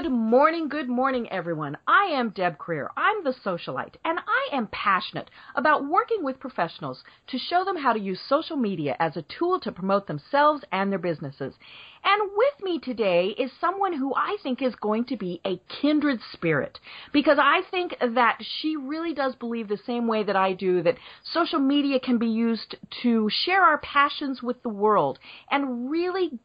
Good morning, good morning, everyone. I am Deb Krier. I'm the socialite, and I am passionate about working with professionals to show them how to use social media as a tool to promote themselves and their businesses. And with me today is someone who I think is going to be a kindred spirit because I think that she really does believe the same way that I do that social media can be used to share our passions with the world and really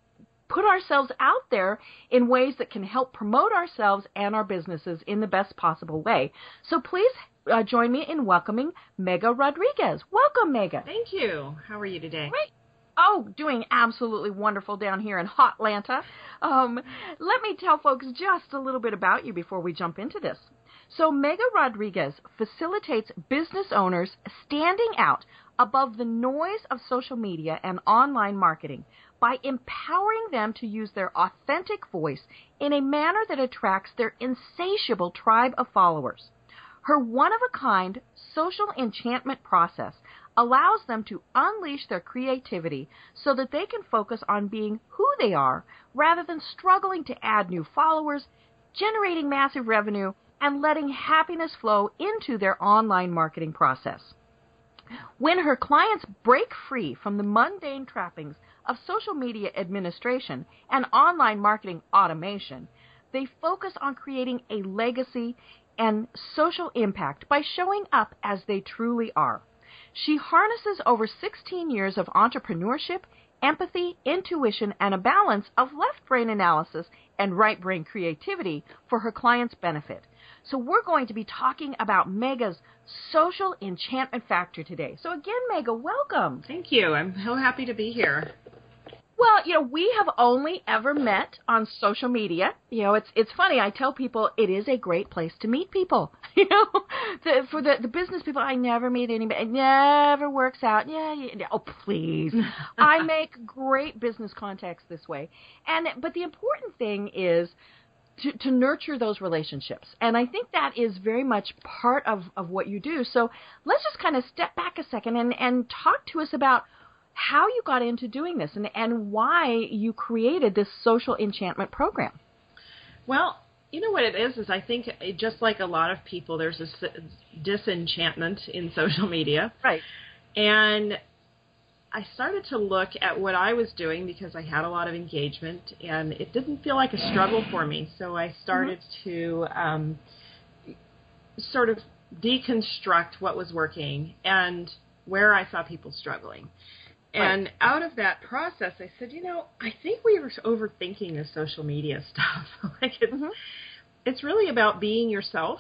put ourselves out there in ways that can help promote ourselves and our businesses in the best possible way. So please uh, join me in welcoming Megha Rodriquez. Welcome, Megha. Thank you. How are you today? Great. Oh, doing absolutely wonderful down here in Hot Atlanta. Um, let me tell folks just a little bit about you before we jump into this. So, Megha Rodriquez facilitates business owners standing out above the noise of social media and online marketing by empowering them to use their authentic voice in a manner that attracts their insatiable tribe of followers. Her one of a kind social enchantment process allows them to unleash their creativity so that they can focus on being who they are rather than struggling to add new followers, generating massive revenue, and letting happiness flow into their online marketing process. When her clients break free from the mundane trappings of social media administration and online marketing automation, they focus on creating a legacy and social impact by showing up as they truly are. She harnesses over 16 years of entrepreneurship, empathy, intuition, and a balance of left brain analysis and right brain creativity for her clients' benefit. So we're going to be talking about Megha's social enchantment factor today. So again, Megha, welcome. Thank you. I'm so happy to be here. Well, you know, we have only ever met on social media. You know, it's it's funny. I tell people it is a great place to meet people. You know, the, for the the business people, I never meet anybody. It never works out. Yeah, yeah. Oh, please. I make great business contacts this way. And but the important thing is to, to nurture those relationships. And I think that is very much part of, of what you do. So let's just kind of step back a second and, and talk to us about how you got into doing this and, and why you created this social enchantment program. Well, you know what it is is I think just like a lot of people, there's this disenchantment in social media, right? And I started to look at what I was doing because I had a lot of engagement, and it didn't feel like a struggle for me. So I started mm-hmm. to um, sort of deconstruct what was working and where I saw people struggling. And right. out of that process, I said, you know, I think we were overthinking the social media stuff. like it's mm-hmm. it's really about being yourself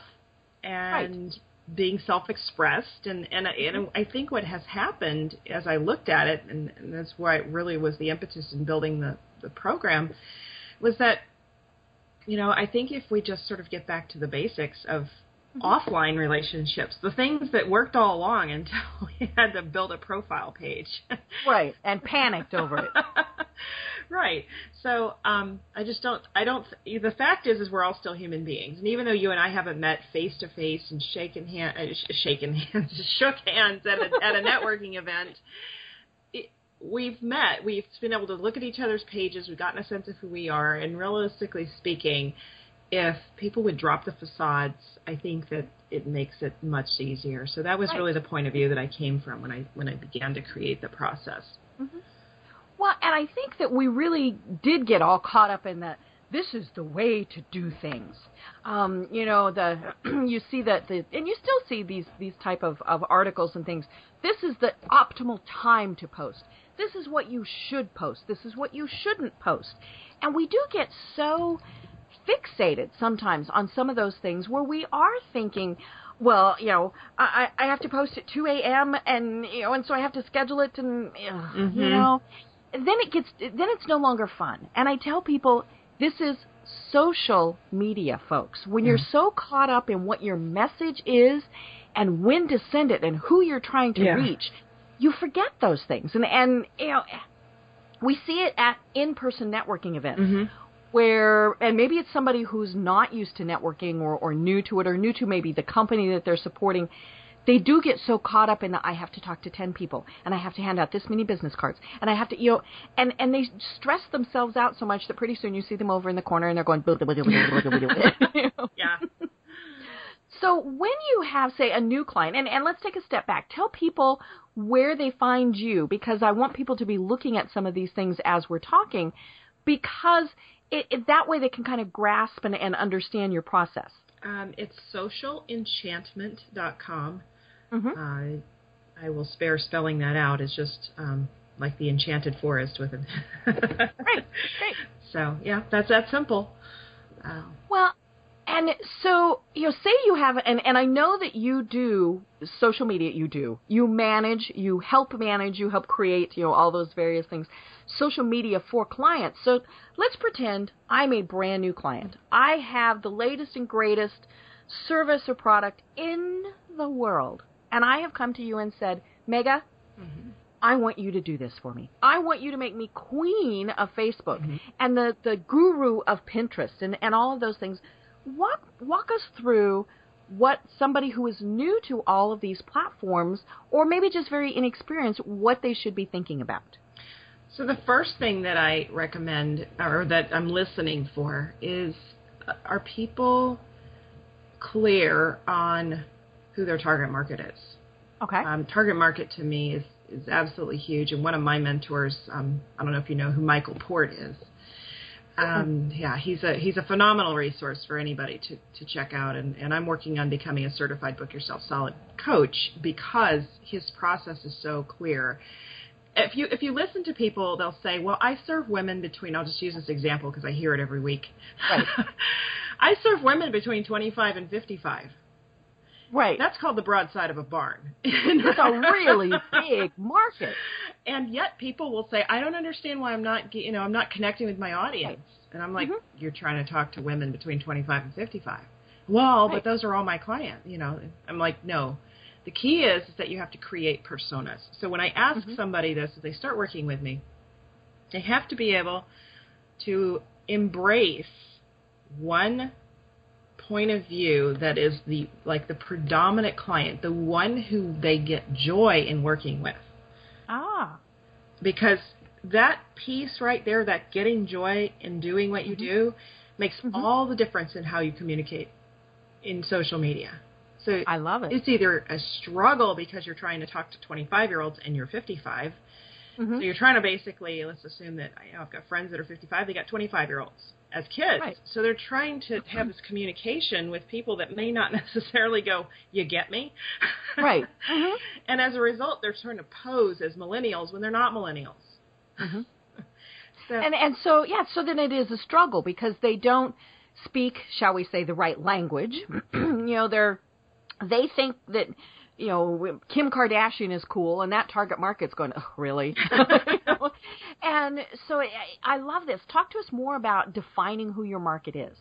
and right. being self-expressed. And and, mm-hmm. and I think what has happened as I looked at it, and, and that's why it really was the impetus in building the the program, was that you know I think if we just sort of get back to the basics of offline relationships, the things that worked all along until we had to build a profile page. right, and panicked over it. right. So um, I just don't. I don't. The fact is, is we're all still human beings, and even though you and I haven't met face to face and shaken hand, uh, shaken hands, shook hands at a, at a networking event. we've met. We've been able to look at each other's pages. We've gotten a sense of who we are, and realistically speaking, if people would drop the facades, I think that it makes it much easier. So that was right. really the point of view that I came from when I when I began to create the process. Mm-hmm. Well, and I think that we really did get all caught up in that. This is the way to do things. Um, you know, the you see that the and you still see these these type of, of articles and things. This is the optimal time to post. This is what you should post. This is what you shouldn't post. And we do get so fixated sometimes on some of those things where we are thinking, well, you know, I, I have to post at 2 a.m. and you know, and so I have to schedule it, and mm-hmm. you know, then it gets then it's no longer fun. And I tell people this is social media, folks. When you're so caught up in what your message is and when to send it and who you're trying to Yeah. reach, you forget those things. And and you know, we see it at in-person networking events Mhm. Where and maybe it's somebody who's not used to networking or, or new to it or new to maybe the company that they're supporting they do get so caught up in the I have to talk to 10 people and I have to hand out this many business cards and I have to you know and and they stress themselves out so much that pretty soon you see them over in the corner and they're going blah, blah, blah, blah, blah, blah, blah, blah. You know? Yeah. So when you have, say, a new client, and, and let's take a step back, tell people where they find you because I want people to be looking at some of these things as we're talking because it, it, that way they can kind of grasp and, and understand your process. Um, it's socialenchantment.com. Mm-hmm. Uh, I will spare spelling that out. It's just um, like the enchanted forest with it. Great, great. So yeah, that's that simple. Uh, Well, and so you know, say you have, and and I know that you do social media. You do. You manage. You help manage. You help create. You know all those various things. Social media for clients. So let's pretend I'm a brand new client. I have the latest and greatest service or product in the world, and I have come to you and said, Megha, mm-hmm. I want you to do this for me. I want you to make me queen of Facebook mm-hmm. and the, the guru of Pinterest and, and all of those things. Walk walk us through what somebody who is new to all of these platforms or maybe just very inexperienced what they should be thinking about. So the first thing that I recommend, or that I'm listening for, is uh, are people clear on who their target market is? Okay. Um, target market to me is is absolutely huge, and one of my mentors, um, I don't know if you know who Michael Port is. Um, yeah, he's a he's a phenomenal resource for anybody to, to check out, and, and I'm working on becoming a certified Book Yourself Solid coach because his process is so clear. If you if you listen to people, they'll say, "Well, I serve women between." I'll just use this example because I hear it every week. Right. I serve women between 25 and 55. right. That's called the broadside of a barn. It's a really big market. And yet people will say, "I don't understand why I'm not, you know, I'm not connecting with my audience." And I'm like, Mhm. "You're trying to talk to women between 25 and 55." Well, Right. but those are all my clients, you know. I'm like, "No." The key is, is that you have to create personas. So when I ask Mhm. somebody this, if they start working with me, they have to be able to embrace one point of view that is the like the predominant client, the one who they get joy in working with Ah. because that piece right there, that getting joy in doing what you do, makes Mhm. all the difference in how you communicate in social media. So I love it. it's either a struggle because you're trying to talk to 25 year olds and you're 55. Mhm. So you're trying to basically, let's assume that you know, I've got friends that are 55, they got 25 year olds as kids. Right. So they're trying to have this communication with people that may not necessarily go, you get me? Right. Mhm. and as a result, they're trying to pose as millennials when they're not millennials. Mhm. So, And and so yeah, so then it is a struggle because they don't speak, shall we say, the right language. you know, they're they think that you know Kim Kardashian is cool, and that target market's going, oh, really? You know? And so I, I love this. Talk to us more about defining who your market is.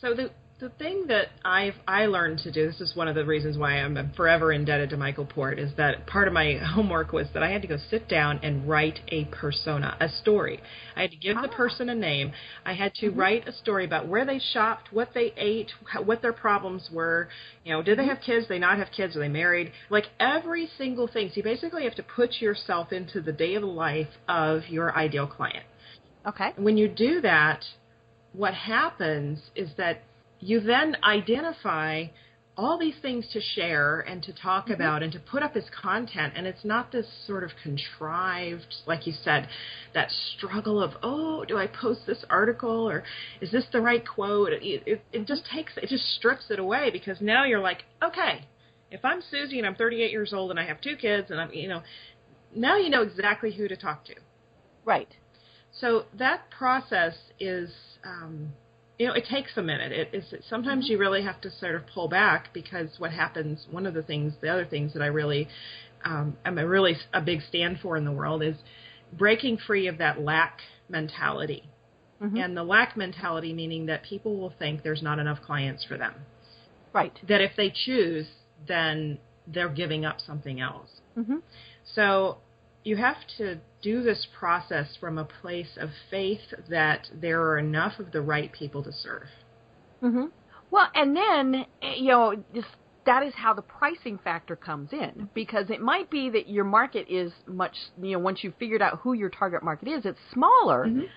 so the the thing that I've I learned to do this is one of the reasons why I'm forever indebted to Michael Port is that part of my homework was that I had to go sit down and write a persona, a story. I had to give the Ah. person a name. I had to write a story about where they shopped, what they ate, how, what their problems were. You know, did they have kids? They not have kids? Are they married? Like every single thing. So you basically have to put yourself into the day of life of your ideal client. Okay. when you do that, what happens is that you then identify all these things to share and to talk Mm-hmm. about and to put up as content and it's not this sort of contrived like you said that struggle of oh do i post this article or is this the right quote it, it, it just takes it just strips it away because now you're like okay if i'm susie and i'm 38 years old and i have two kids and i'm you know now you know exactly who to talk to Right. so that process is, um, you know, it takes a minute. It is sometimes you really have to sort of pull back because what happens. One of the things, the other things that I really um, am a really a big stand for in the world is breaking free of that lack mentality. Mhm. And the lack mentality meaning that people will think there's not enough clients for them. right. That if they choose, then they're giving up something else. hmm So you have to do this process from a place of faith that there are enough of the right people to serve. hmm Well, and then you know just, that is how the pricing factor comes in because it might be that your market is much you know once you've figured out who your target market is, it's smaller. Mhm.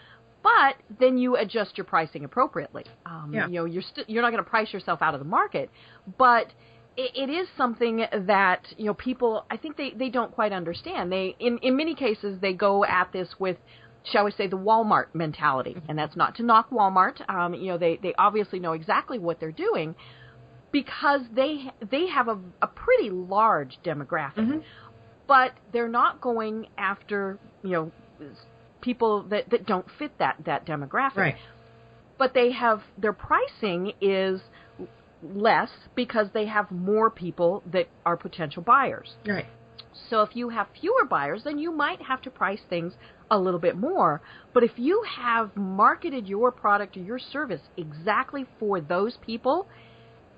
But then you adjust your pricing appropriately. Um, Yeah. You know, you're st- you're not going to price yourself out of the market, but it, is something that you know people. I think they they don't quite understand. They in in many cases they go at this with shall we say, the Walmart mentality. And that's not to knock Walmart. Um, you know, they, they obviously know exactly what they're doing because they they have a, a pretty large demographic. Mhm. But they're not going after, you know, people that, that don't fit that, that demographic. Right. But they have their pricing is less because they have more people that are potential buyers. Right. So if you have fewer buyers, then you might have to price things a little bit more. But if you have marketed your product or your service exactly for those people,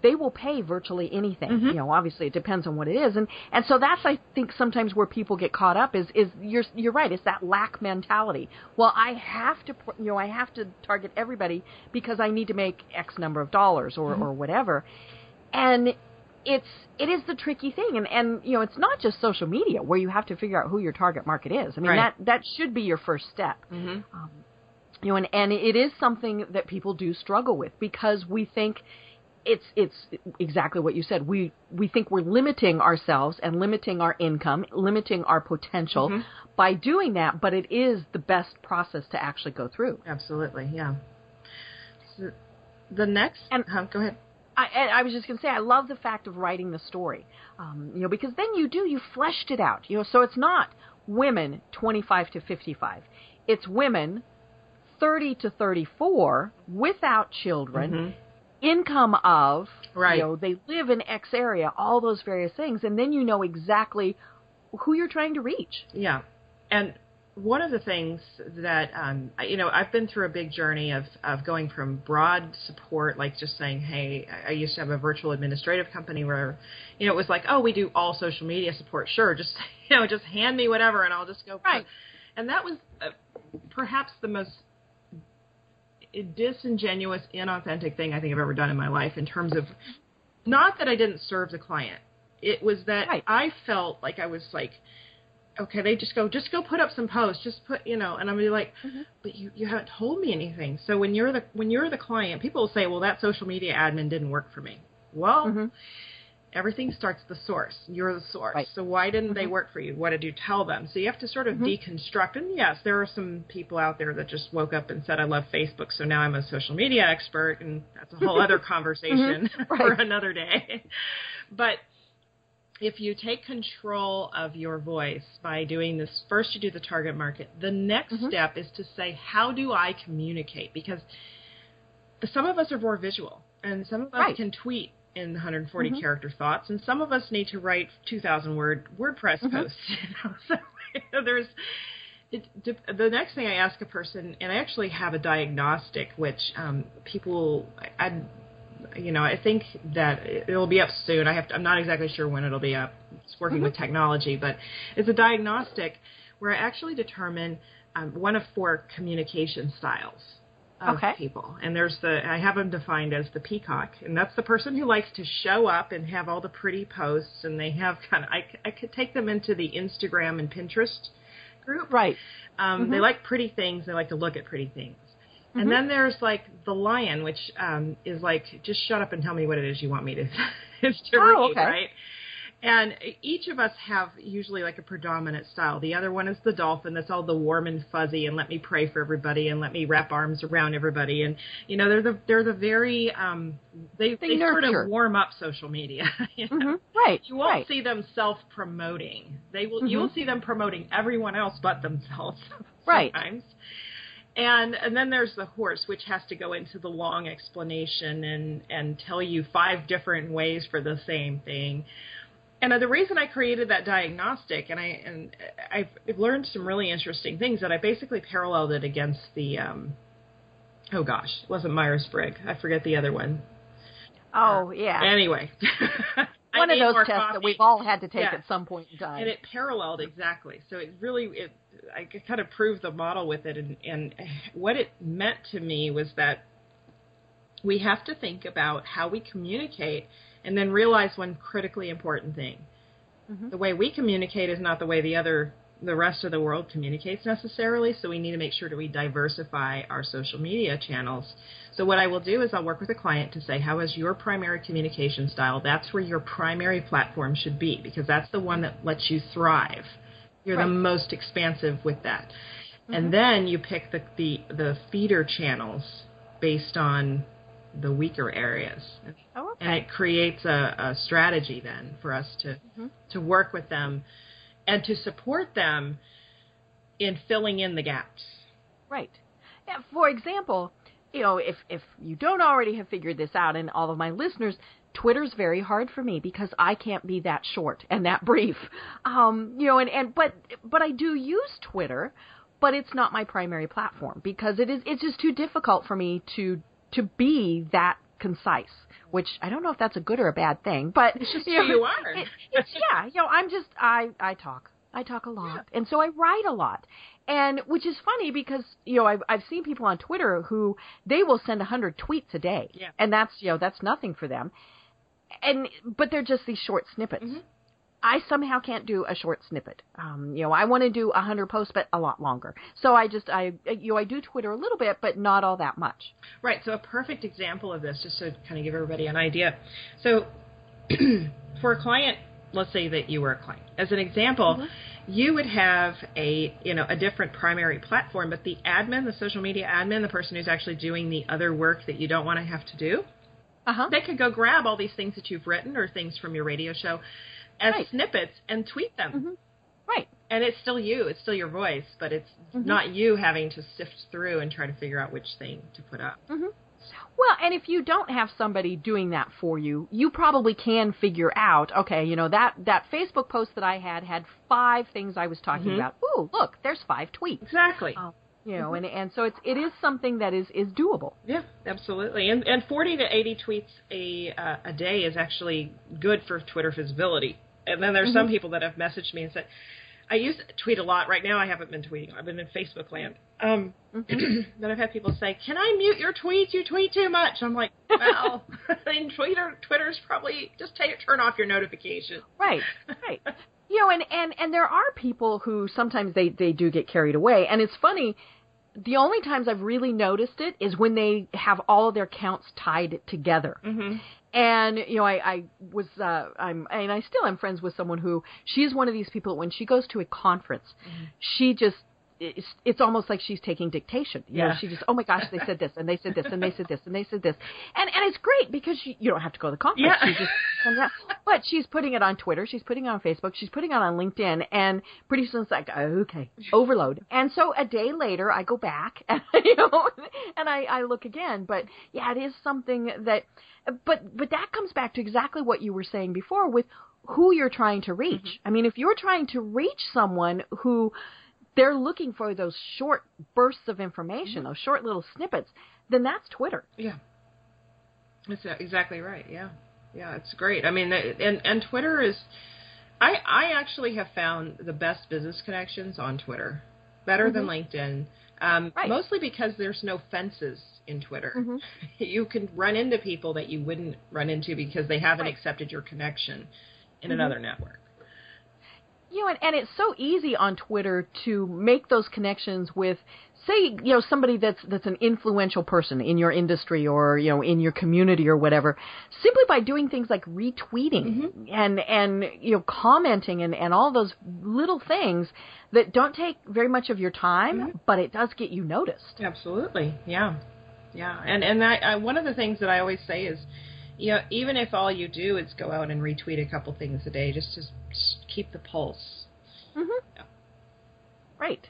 they will pay virtually anything. Mhm. You know, obviously it depends on what it is, and and so that's I think sometimes where people get caught up is is you're you're right. It's that lack mentality. Well, I have to you know I have to target everybody because I need to make X number of dollars or or whatever, and it's it is the tricky thing and and you know it's not just social media where you have to figure out who your target market is i mean Right. that that should be your first step Mm-hmm. um, you know and and it is something that people do struggle with because we think it's it's exactly what you said we we think we're limiting ourselves and limiting our income limiting our potential Mhm. by doing that but it is the best process to actually go through Absolutely. Yeah. So the next. And- go ahead. I, I was just going to say, I love the fact of writing the story, um, you know, because then you do you fleshed it out, you know. So it's not women 25 to 55; it's women 30 to 34 without children, Mhm. Income of, Right. you know, they live in X area, all those various things, and then you know exactly who you're trying to reach. Yeah, and one of the things that um, I- you know, I've been through a big journey of of going from broad support, like just saying, "Hey, I I used to have a virtual administrative company where, you know, it was like, oh, we do all social media support. Sure, just you know, just hand me whatever, and I'll just go." Right. And that was uh, perhaps the most disingenuous, inauthentic thing I think I've ever done in my life in terms of not that I didn't serve the client. It was that Right. I felt like I was like, okay, they just go, just go put up some posts, just put, you know, and I'm be like, Mhm. but you you haven't told me anything. So when you're the when you're the client, people will say, well, that social media admin didn't work for me. Well, Mhm. Everything starts at the source. You're the source. Right. So why didn't they Mhm. work for you? What did you tell them? So you have to sort of Mhm. deconstruct. And yes, there are some people out there that just woke up and said, I love Facebook, so now I'm a social media expert, and that's a whole other conversation Mhm. for Right. another day. But if you take control of your voice by doing this, first you do the target market. The next Mhm. step is to say, how do I communicate? Because some of us are more visual, and some of us Right. can tweet in 140 Mhm. character thoughts, and some of us need to write 2,000 word WordPress Mhm. posts. You know? So you know, there's it, the next thing I ask a person, and I actually have a diagnostic, which um, people, I, I, you know, I think that it'll be up soon. I have, to, I'm not exactly sure when it'll be up. It's working with technology, but it's a diagnostic where I actually determine um, one of four communication styles of Okay. people. And there's the I have them defined as the peacock, and that's the person who likes to show up and have all the pretty posts, and they have kind of I I could take them into the Instagram and Pinterest group. Right. Um, Mhm. They like pretty things. They like to look at pretty things. And then there's like the lion, which um, is like just shut up and tell me what it is you want me to, to Oh, read, okay. right? And each of us have usually like a predominant style. The other one is the dolphin. That's all the warm and fuzzy, and let me pray for everybody, and let me wrap arms around everybody. And you know, they're the they're the very um, they They they, sort of warm up social media. you know? Mhm. Right. You won't right. see them self-promoting. They will. You will Mhm. see them promoting everyone else but themselves. Right. Sometimes. And and then there's the horse, which has to go into the long explanation and and tell you five different ways for the same thing. And the reason I created that diagnostic, and I and I've, I've learned some really interesting things that I basically paralleled it against the, um, oh gosh, it wasn't Myers Briggs. I forget the other one. Oh yeah. Anyway, one of those tests coffee. that we've all had to take Yeah. at some point in time. and it paralleled exactly. So it really, it I kind of proved the model with it, and and what it meant to me was that we have to think about how we communicate, and then realize one critically important thing: Mhm. the way we communicate is not the way the other, the rest of the world communicates necessarily. So we need to make sure that we diversify our social media channels. So what I will do is I'll work with a client to say, how is your primary communication style? That's where your primary platform should be because that's the one that lets you thrive. You're the most expansive with that. Mhm. And then you pick the, the the feeder channels based on the weaker areas. oh, okay. And it creates a, a strategy then for us to Mhm. to work with them and to support them in filling in the gaps. Right. Yeah, for example, you know, if if you don't already have figured this out, and all of my listeners, Twitter's very hard for me because I can't be that short and that brief. Um, you know, and, and but but I do use Twitter, but it's not my primary platform because it is it's just too difficult for me to to be that concise. Which I don't know if that's a good or a bad thing, but It's just you know, you are. it- it's yeah, you know, I'm just I I talk. I talk a lot, and so I write a lot, and which is funny because you know I've I've seen people on Twitter who they will send a hundred tweets a day, Yeah. and that's you know that's nothing for them, and but they're just these short snippets. Mhm. I somehow can't do a short snippet. Um, you know, I want to do a hundred posts, but a lot longer. So I just I you know I do Twitter a little bit, but not all that much. Right. So a perfect example of this, just to kind of give everybody an idea. So for a client, let's say that you were a client. As an example, Mhm. you would have a you know a different primary platform, but the admin, the social media admin, the person who's actually doing the other work that you don't want to have to do, Uh huh. they could go grab all these things that you've written or things from your radio show as Right. snippets and tweet them. hmm Right. And it's still you, it's still your voice, but it's Mhm. not you having to sift through and try to figure out which thing to put up. hmm Well, and if you don't have somebody doing that for you, you probably can figure out, okay, you know, that, that Facebook post that I had had five things I was talking Mhm. about. Ooh, look, there's five tweets. Exactly. Oh, You know, and, and so it's, it is something that is, is doable. Yeah, absolutely. And and 40 to 80 tweets a uh, a day is actually good for Twitter visibility. And then there's some people that have messaged me and said, I used to tweet a lot. Right now, I haven't been tweeting. I've been in Facebook land. Um, but I've had people say, "Can I mute your tweets? You tweet too much." I'm like, "Well, I mean, Twitter Twitter's probably just take turn off your notification." Right, right. You know, and, and, and there are people who sometimes they, they do get carried away. And it's funny, the only times I've really noticed it is when they have all of their counts tied together. Mm-hmm. And you know, I, I was, uh, I'm, and I still am friends with someone who she's one of these people. that When she goes to a conference, she just, it's, it's almost like she's taking dictation. You know, Yeah. she just, oh my gosh, they said this, and they said this, and they said this, and they said this, and and it's great because you, you don't have to go to the conference. Yeah. You just, send out. but she's putting it on Twitter, she's putting it on Facebook, she's putting it on LinkedIn, and pretty soon it's like, okay, overload. And so a day later, I go back, and, you know, and I, I look again. But yeah, it is something that, but but that comes back to exactly what you were saying before with who you're trying to reach. Mm-hmm. I mean, if you're trying to reach someone who they're looking for those short bursts of information, mm-hmm. those short little snippets, then that's Twitter. Yeah, that's exactly right. Yeah, yeah, it's great. I mean, and and Twitter is. I I actually have found the best business connections on Twitter, better than LinkedIn. Um, Right. Mostly because there's no fences in Twitter. Mhm. You can run into people that you wouldn't run into because they haven't Right. accepted your connection in Mhm. another network. You know, and, and it's so easy on Twitter to make those connections with, say, you know, somebody that's that's an influential person in your industry or you know in your community or whatever, simply by doing things like retweeting mm-hmm. and and you know commenting and and all those little things that don't take very much of your time, mm-hmm. but it does get you noticed. Absolutely, yeah, yeah. And and I, I one of the things that I always say is, you know, even if all you do is go out and retweet a couple things a day, just to keep the pulse. Mm-hmm. Yeah. Right.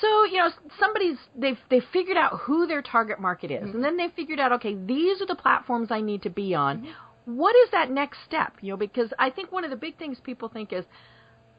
So you know somebody's they've they've figured out who their target market is, and then they figured out okay these are the platforms I need to be on. what is that next step? You know, because I think one of the big things people think is,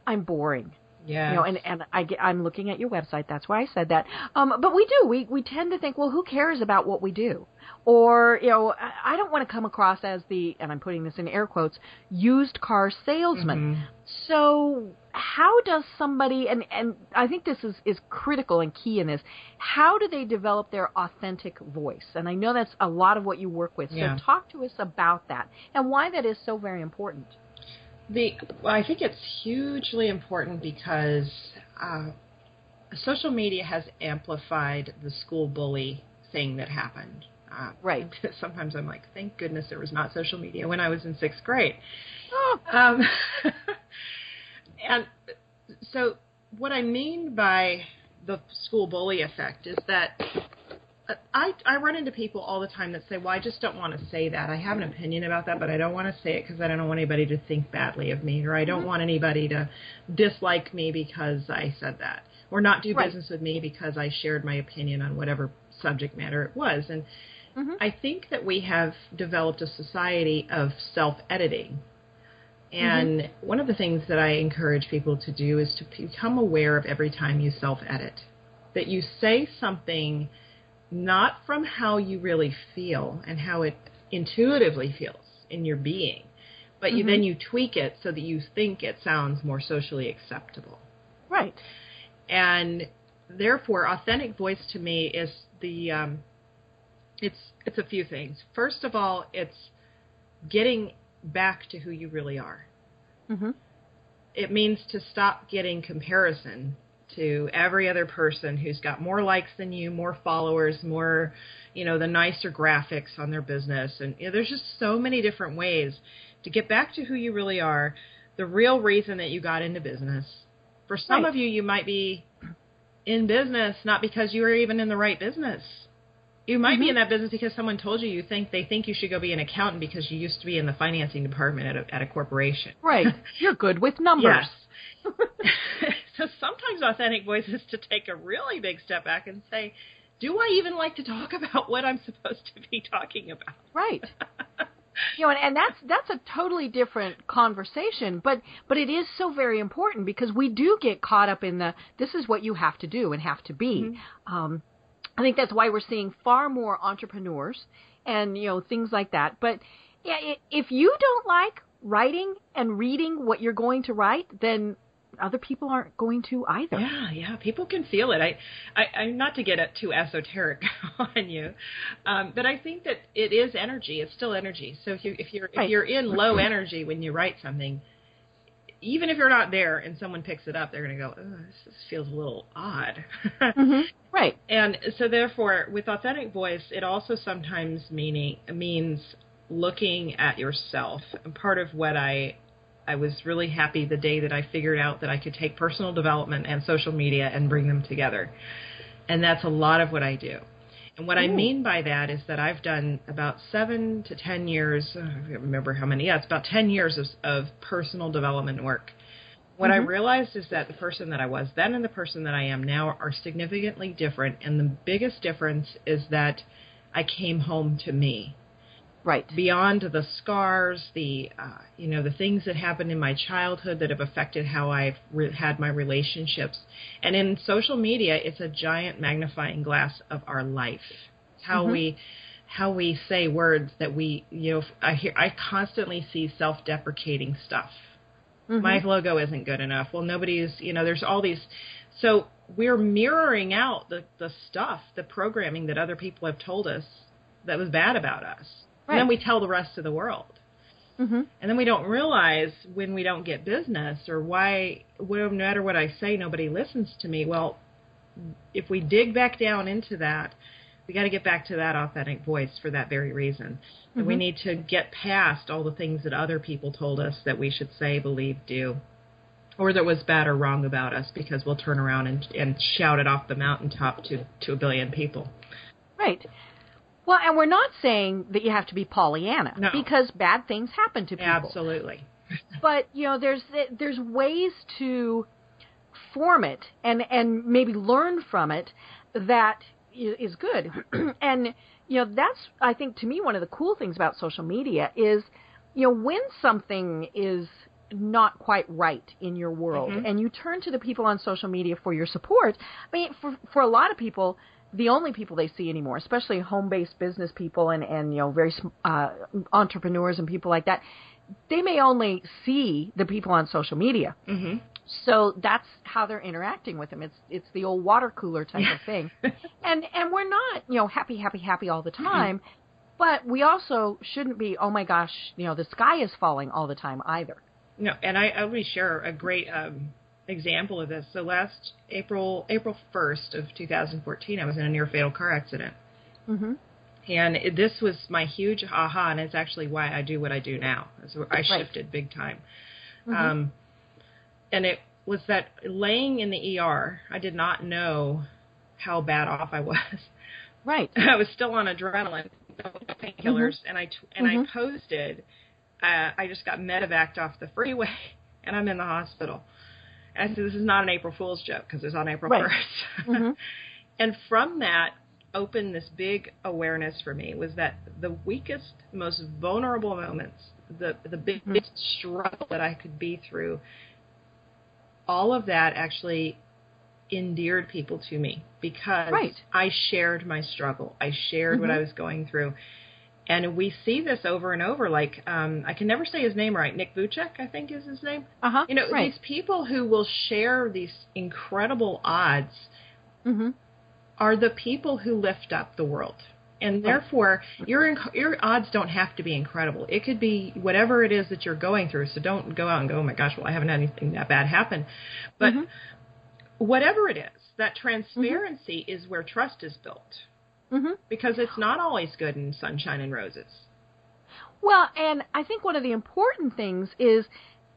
I'm boring. Yeah. You know, and and I get, I'm looking at your website. That's why I said that. Um, but we do. We we tend to think, well, who cares about what we do? Or you know, I, I don't want to come across as the, and I'm putting this in air quotes, used car salesman. Mm-hmm. So how does somebody and and I think this is is critical and key in this. How do they develop their authentic voice? And I know that's a lot of what you work with. Yeah. So talk to us about that and why that is so very important. The well, I think it's hugely important because uh, social media has amplified the school bully thing that happened. Uh, Right. Sometimes I'm like, thank goodness there was not social media when I was in sixth grade. Oh, Um, and so, what I mean by the school bully effect is that I I run into people all the time that say, "Well, I just don't want to say that. I have an opinion about that, but I don't want to say it because I don't want anybody to think badly of me, or I don't want anybody to dislike me because I said that, or not do Right. business with me because I shared my opinion on whatever subject matter it was." And Mhm. I think that we have developed a society of self-editing. And one of the things that I encourage people to do is to become aware of every time you self edit. That you say something not from how you really feel and how it intuitively feels in your being, but you Mhm. then you tweak it so that you think it sounds more socially acceptable. right. And therefore, authentic voice to me is the um, it's it's a few things. First of all, it's getting back to who you really are. Mhm. It means to stop getting comparison to every other person who's got more likes than you, more followers, more, you know, the nicer graphics on their business. And you know, there's just so many different ways to get back to who you really are, the real reason that you got into business. For some Right. of you, you might be in business not because you were even in the right business. You might be Mhm. in that business because someone told you you think they think you should go be an accountant because you used to be in the financing department at a, at a corporation. Right. You're good with numbers. Yes. So sometimes authentic voice is to take a really big step back and say, do I even like to talk about what I'm supposed to be talking about? Right. You know, and, and that's that's a totally different conversation, but but it is so very important because we do get caught up in the this is what you have to do and have to be. Um, I think that's why we're seeing far more entrepreneurs and you know things like that. But yeah, if you don't like writing and reading what you're going to write, then other people aren't going to either. Yeah, yeah, people can feel it. I, I, I not to get it too esoteric on you, um, but I think that it is energy. It's still energy. So if you if you're Right. if you're in low energy when you write something, even if you're not there and someone picks it up, they're going to go, oh, this, this feels a little odd. hmm Right. and so therefore, with authentic voice, it also sometimes meaning means looking at yourself. And part of what I I was really happy the day that I figured out that I could take personal development and social media and bring them together. And that's a lot of what I do. And what I mean by that is that I've done about seven to ten years, I can't remember how many, yeah, it's about 10 years of, of personal development work. What I Mhm. realized is that the person that I was then and the person that I am now are significantly different. And the biggest difference is that I came home to me Right. beyond the scars, the uh, you know the things that happened in my childhood that have affected how I've re- had my relationships. And in social media, it's a giant magnifying glass of our life. It's how Mhm. we how we say words that we you know I hear I constantly see self-deprecating stuff. Mhm. My logo isn't good enough. Well, nobody's you know there's all these so we're mirroring out the the stuff, the programming that other people have told us that was bad about us. And then we tell the rest of the world. Mhm. And then we don't realize when we don't get business or why, no matter what I say, nobody listens to me. Well, if we dig back down into that, we got to get back to that authentic voice for that very reason. And we Mhm. need to get past all the things that other people told us that we should say, believe, do, or that was bad or wrong about us because we'll turn around and, and shout it off the mountaintop to, to a billion people. Right. Well, and we're not saying that you have to be Pollyanna No. because bad things happen to people. Absolutely. But you know, there's there's ways to form it and and maybe learn from it that is good. and you know, that's I think to me one of the cool things about social media is you know, when something is not quite right in your world Mhm. and you turn to the people on social media for your support, I mean, for for a lot of people, the only people they see anymore, especially home-based business people and and you know very uh, entrepreneurs and people like that, they may only see the people on social media. Mhm. So that's how they're interacting with them. It's it's the old water cooler type of thing. and and we're not, you know, happy, happy, happy all the time. But we also shouldn't be, oh my gosh, you know, the sky is falling all the time either. No, and I, I'll share a great um, example of this. So last April, April first of 2014, I was in a near fatal car accident, Mm-hmm. and it, this was my huge aha, and it's actually why I do what I do now. So I Right. shifted big time, Mhm. um, and it was that laying in the ER, I did not know how bad off I was. Right. I was still on adrenaline, no painkillers, and I t- and. I posted. Uh, I just got medevaced off the freeway, and I'm in the hospital. And I said, "This is not an April Fool's joke because it's on April Right. 1st." Mhm. and from that opened this big awareness for me was that the weakest, most vulnerable moments, the the biggest struggle that I could be through, all of that actually endeared people to me because Right. I shared my struggle. I shared what Mhm. I was going through. And we see this over and over. Like, um, I can never say his name right. Nick Vucek, I think is his name. Uh huh. You know, right. these people who will share these incredible odds Mm-hmm. are the people who lift up the world. And Right. therefore, your inc- your odds don't have to be incredible. It could be whatever it is that you're going through. So don't go out and go, "Oh my gosh, well I haven't had anything that bad happen." But Mhm. whatever it is, that transparency is where trust is built Mm-hmm. because it's not always good in sunshine and roses. Well, and I think one of the important things is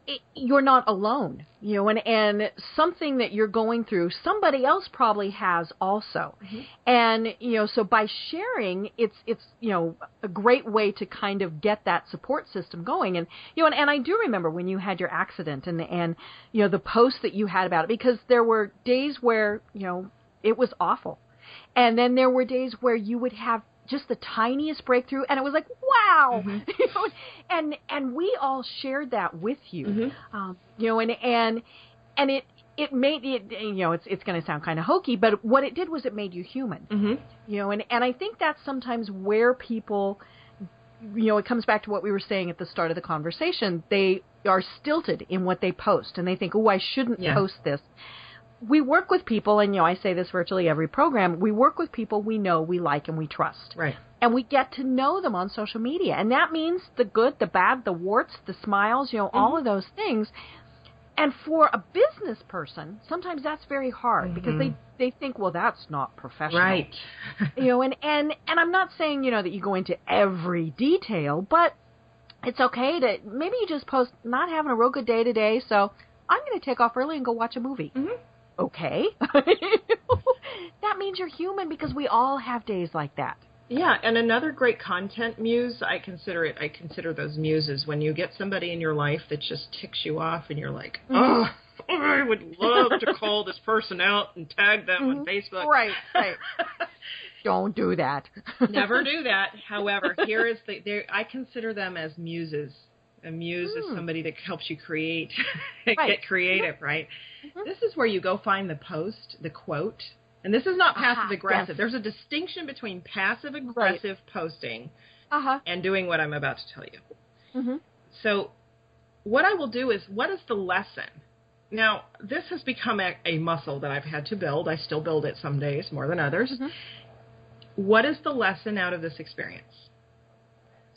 it, you're not alone, you know, and and something that you're going through, somebody else probably has also, and you know, so by sharing, it's it's you know a great way to kind of get that support system going, and you know, and, and I do remember when you had your accident and and you know the post that you had about it because there were days where you know it was awful, and then there were days where you would have just the tiniest breakthrough and it was like wow Mhm. you know and and we all shared that with you Mhm. um you know and and and it it made it you know it's it's going to sound kind of hokey but what it did was it made you human Mm-hmm. you know and and I think that's sometimes where people you know it comes back to what we were saying at the start of the conversation they are stilted in what they post and they think oh I shouldn't Yeah. post this we work with people and you know I say this virtually every program we work with people we know we like and we trust Right. and we get to know them on social media and that means the good the bad the warts the smiles you know all Mhm. of those things and for a business person sometimes that's very hard because Mhm. they they think well that's not professional Right. you know and and and i'm not saying you know that you go into every detail but it's okay to maybe you just post not having a real good day today so i'm going to take off early and go watch a movie Mhm. Okay that means you're human because we all have days like that Yeah, and another great content muse, I consider it. I consider those muses when you get somebody in your life that just ticks you off, and you're like, oh, I would love to call this person out and tag them on Mhm. Facebook. Right, right. don't do that Never do that. However, here is the. I consider them as muses. A muse is Hmm. somebody that helps you create, get Right. creative, right? Mhm. This is where you go find the post, the quote, and this is not Aha, passive aggressive. yes. There's a distinction between passive aggressive posting uh-huh and doing what I'm about to tell you. hmm So, what I will do is, what is the lesson? Now, this has become a, a muscle that I've had to build. I still build it some days more than others. Mhm. What is the lesson out of this experience?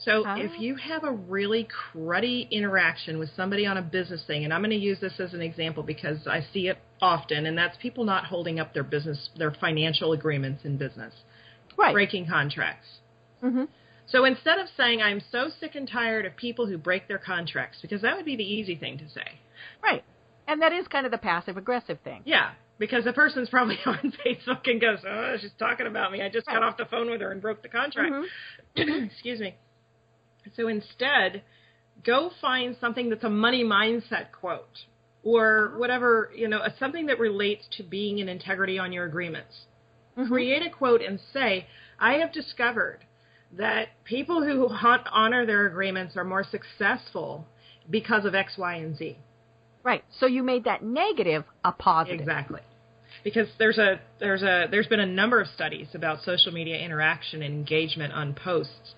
So, if you have a really cruddy interaction with somebody on a business thing, and I'm going to use this as an example because I see it often, and that's people not holding up their business, their financial agreements in business, right breaking contracts. hmm So instead of saying I'm so sick and tired of people who break their contracts, because that would be the easy thing to say. right and that is kind of the passive aggressive thing Yeah, because the person's probably on Facebook and goes, "Oh, she's talking about me. I just got off the phone with her and broke the contract." Mhm. Excuse me. So instead, go find something that's a money mindset quote or whatever, you know, something that relates to being in integrity on your agreements. Mhm. create a quote and say, I have discovered that people who honor their agreements are more successful because of X, Y, and Z. Right. So you made that negative a positive. Exactly. Because there's a there's a there's been a number of studies about social media interaction and engagement on posts.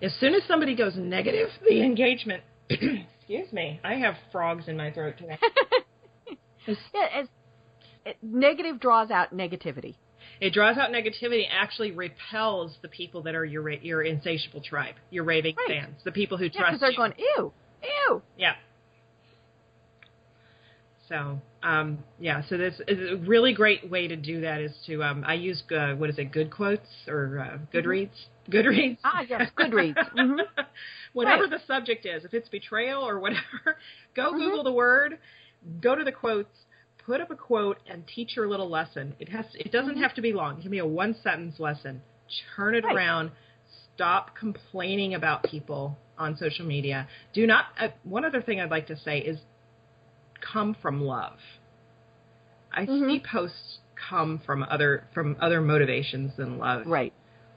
As soon as somebody goes negative, the engagement excuse me, I have frogs in my throat today. Yeah, as, it, negative draws out negativity. It draws out negativity, actually repels the people that are your your insatiable tribe, your raving Right. fans, the people who Yeah, trust because they're you. going, ew, ew. Yeah. So, um, yeah, so this is a really great way to do that is to, um, I use, uh, what is it, Good Quotes or uh, Goodreads? Goodreads? Ah, yes, Goodreads. Mhm. whatever Right. the subject is, if it's betrayal or whatever, go Mhm. Google the word, go to the quotes, put up a quote, and teach your little lesson. It has, it doesn't have to be long. It can be a one sentence lesson. Turn it Right. around. Stop complaining about people on social media. Do not. Uh, one other thing I'd like to say is come from love. I Mhm. see posts come from other from other motivations than love. Right.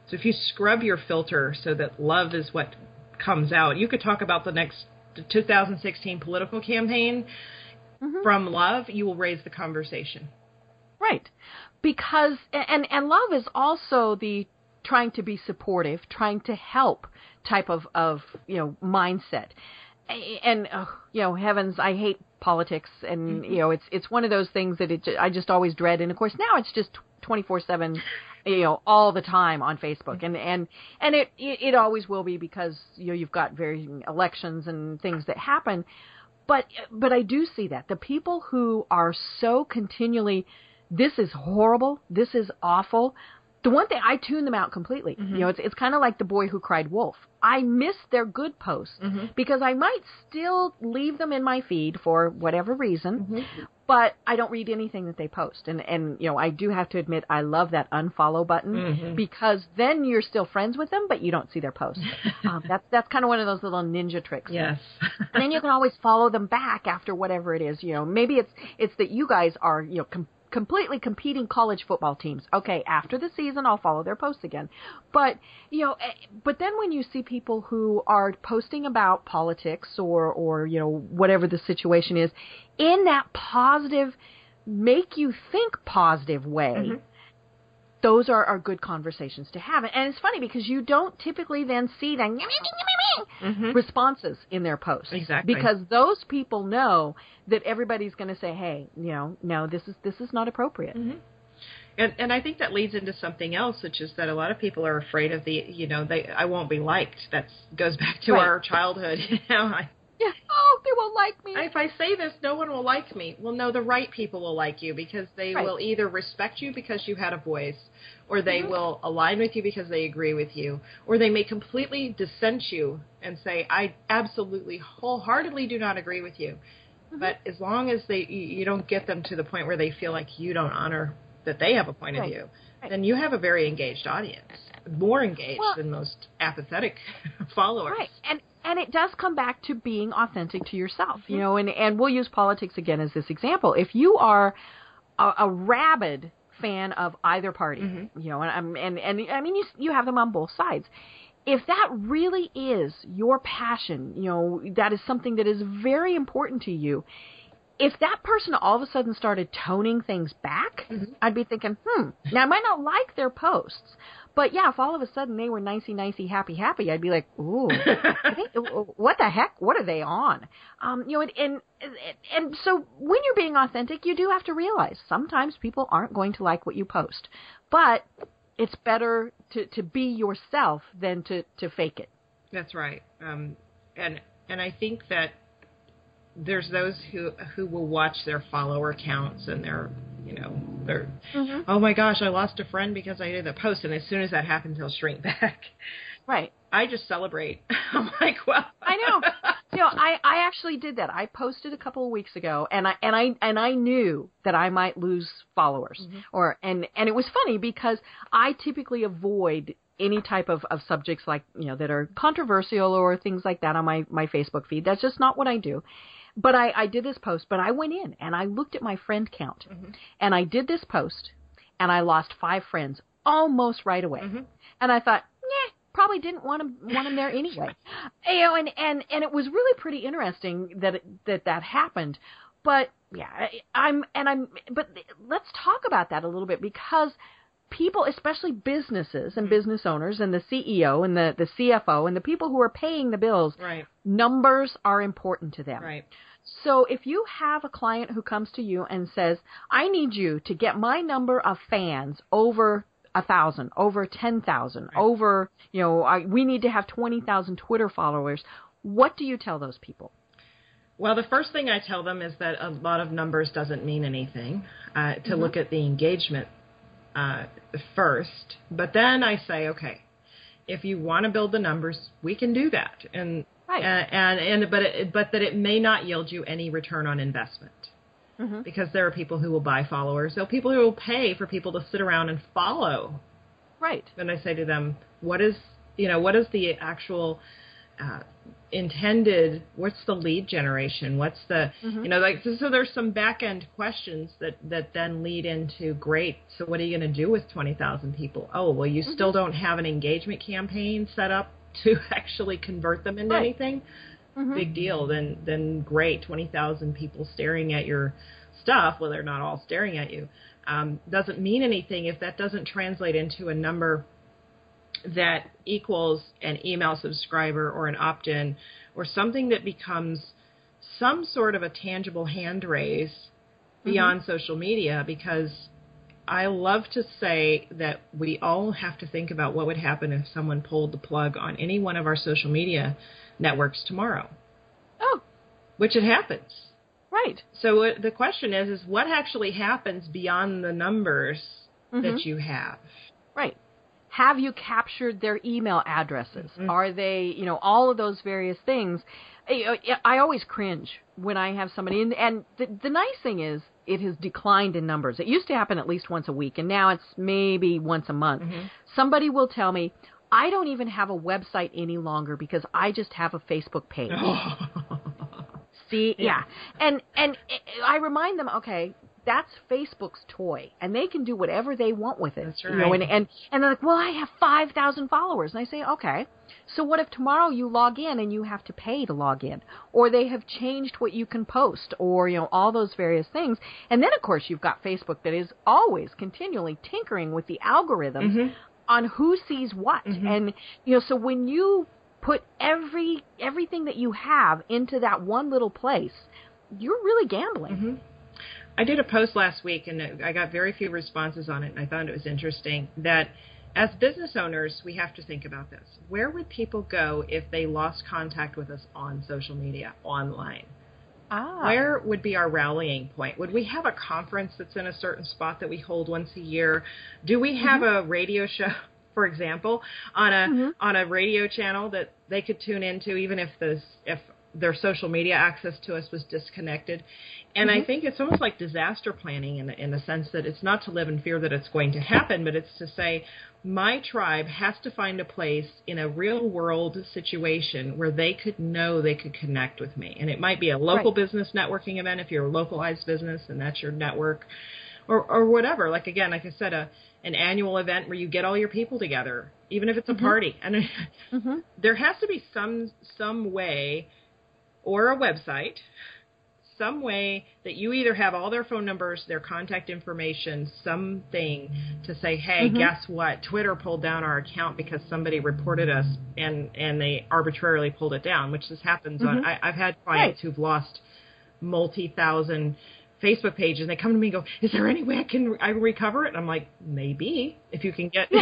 So if you scrub your filter so that love is what comes out, you could talk about the next 2016 political campaign Mhm. from love. You will raise the conversation. Right. Because and and love is also the trying to be supportive, trying to help type of of, you know, mindset. And uh, you know, heavens, I hate politics and you know, it's it's one of those things that it I just always dread. And of course now it's just 24/7 you know all the time on Facebook. And and and it, it it always will be because you know you've got varying elections and things that happen. But but I do see that the people who are so continually this is horrible. This is awful the one thing I tune them out completely. You know it's it's kind of like the boy who cried wolf. I miss their good posts because I might still leave them in my feed for whatever reason but I don't read anything that they post. And and you know I do have to admit I love that unfollow button Mhm. because then you're still friends with them but you don't see their posts. Um, that's that's kind of one of those little ninja tricks. Yes. and then you can always follow them back after whatever it is. You know, maybe it's it's that you guys are you know com- completely competing college football teams. Okay, after the season, I'll follow their posts again. But you know, eh, but then when you see people who are posting about politics or or you know whatever the situation is, in that positive, make you think positive way. Mhm. Those are, are good conversations to have. And it's funny because you don't typically then see the Mhm. responses in their posts. Exactly. Because those people know that everybody's going to say, "Hey, you know, no, this is this is not appropriate." Mhm. And and I think that leads into something else, which is that a lot of people are afraid of the you know they I won't be liked. That goes back to Right. our childhood. You know, I, Yeah. Oh, they won't like me. if I say this, no one will like me. Well, no, the right people will like you because they Right. will either respect you because you had a voice, or they Mhm. will align with you because they agree with you, or they may completely dissent you and say, "I absolutely, wholeheartedly do not agree with you." Mm-hmm. But as long as they, you don't get them to the point where they feel like you don't honor that they have a point of view, Right. then you have a very engaged audience, more engaged Well- than most apathetic followers. Right. And and it does come back to being authentic to yourself, you know, and and we'll use politics again as this example. If you are a, a rabid fan of either party, Mhm. you know, and I'm- and and I mean you you have them on both sides. If that really is your passion, you know, that is something that is very important to you. If that person all of a sudden started toning things back, Mhm. I'd be thinking, hmm. Now I might not like their posts, but yeah, if all of a sudden they were nicey, nicey, happy, happy, I'd be like, ooh, what the heck? What are they on? Um, you know, and, and and so when you're being authentic, you do have to realize sometimes people aren't going to like what you post, but it's better to to be yourself than to to fake it. That's right. Um, and and I think that there's those who who will watch their follower counts and their you know Mm-hmm. oh my gosh I lost a friend because I did a post and as soon as that happens he'll shrink back. Right. I just celebrate. I'm like well I know. You know, I I actually did that. I posted a couple of weeks ago, and I and I and I knew that I might lose followers, or and and it was funny because I typically avoid any type of of subjects like you know that are controversial or things like that on my my Facebook feed. That's just not what I do. But I I did this post, but I went in and I looked at my friend count, and I did this post, and I lost five friends almost right away. Mhm. And I thought, yeah, probably didn't want him want him there anyway. you know, and and and it was really pretty interesting that it, that that happened. But yeah, I, I'm and I'm. But let's talk about that a little bit because people, especially businesses and business owners and the CEO and the, the CFO and the people who are paying the bills, Right. numbers are important to them. Right. So if you have a client who comes to you and says, I need you to get my number of fans over a thousand, over ten thousand, over, you know, I, we need to have 20,000 Twitter followers. What do you tell those people? Well, the first thing I tell them is that a lot of numbers doesn't mean anything. Uh, to look at the engagement uh, first, but then I say, okay, if you want to build the numbers, we can do that, and Right. uh, and and but it, but that it may not yield you any return on investment. Mhm. Because there are people who will buy followers. There are people who will pay for people to sit around and follow Right. then I say to them, what is you know what is the actual uh, intended? What's the lead generation? What's the you know like so, so there's some back end questions that that then lead into great. So what are you going to do with twenty thousand people? Oh well, you still don't have an engagement campaign set up to actually convert them into Right. anything. Mhm. Big deal. Then then great. Twenty thousand people staring at your stuff. Well, they're not all staring at you. Um, doesn't mean anything if that doesn't translate into a number that equals an email subscriber or an opt-in or something that becomes some sort of a tangible hand raise beyond social media because I love to say that we all have to think about what would happen if someone pulled the plug on any one of our social media networks tomorrow, Oh, which it happens. right. So uh, the question is, is what actually happens beyond the numbers Mhm. that you have? Right. Have you captured their email addresses? Mhm. Are they, you know, all of those various things? I, always cringe when I have somebody, and, and the, the nice thing is it has declined in numbers. It used to happen at least once a week, and now it's maybe once a month. Somebody will tell me, I don't even have a website any longer because I just have a Facebook page. See, yeah. And and I remind them, okay, that's Facebook's toy, and they can do whatever they want with it. That's You know, and and and they're like, well, I have five thousand followers, and I say, okay. So what if tomorrow you log in and you have to pay to log in, or they have changed what you can post, or you know all those various things, and then of course you've got Facebook that is always continually tinkering with the algorithms Mhm. on who sees what, and you know so when you put every everything that you have into that one little place, you're really gambling. Mhm. I did a post last week and I got very few responses on it, and I found it was interesting that as business owners, we have to think about this. Where would people go if they lost contact with us on social media, online? Ah, Where would be our rallying point? Would we have a conference that's in a certain spot that we hold once a year? Do we have a radio show, for example, on a Mhm. on a radio channel that they could tune into, even if this if their social media access to us was disconnected? And I think it's almost like disaster planning in in the sense that it's not to live in fear that it's going to happen, but it's to say my tribe has to find a place in a real world situation where they could know they could connect with me. And it might be a local Right. business networking event if you're a localized business and that's your network or or whatever. Like again, like I said, a an annual event where you get all your people together, even if it's a party. And hmm there has to be some some way or a website some way that you either have all their phone numbers their contact information something to say hey Mhm. guess what twitter pulled down our account because somebody reported us and and they arbitrarily pulled it down which this happens on Mhm. I, i've had clients who've lost multi-thousand Facebook page and they come to me and go, "Is there any way I can I recover it?" And I'm like, "Maybe if you can get." you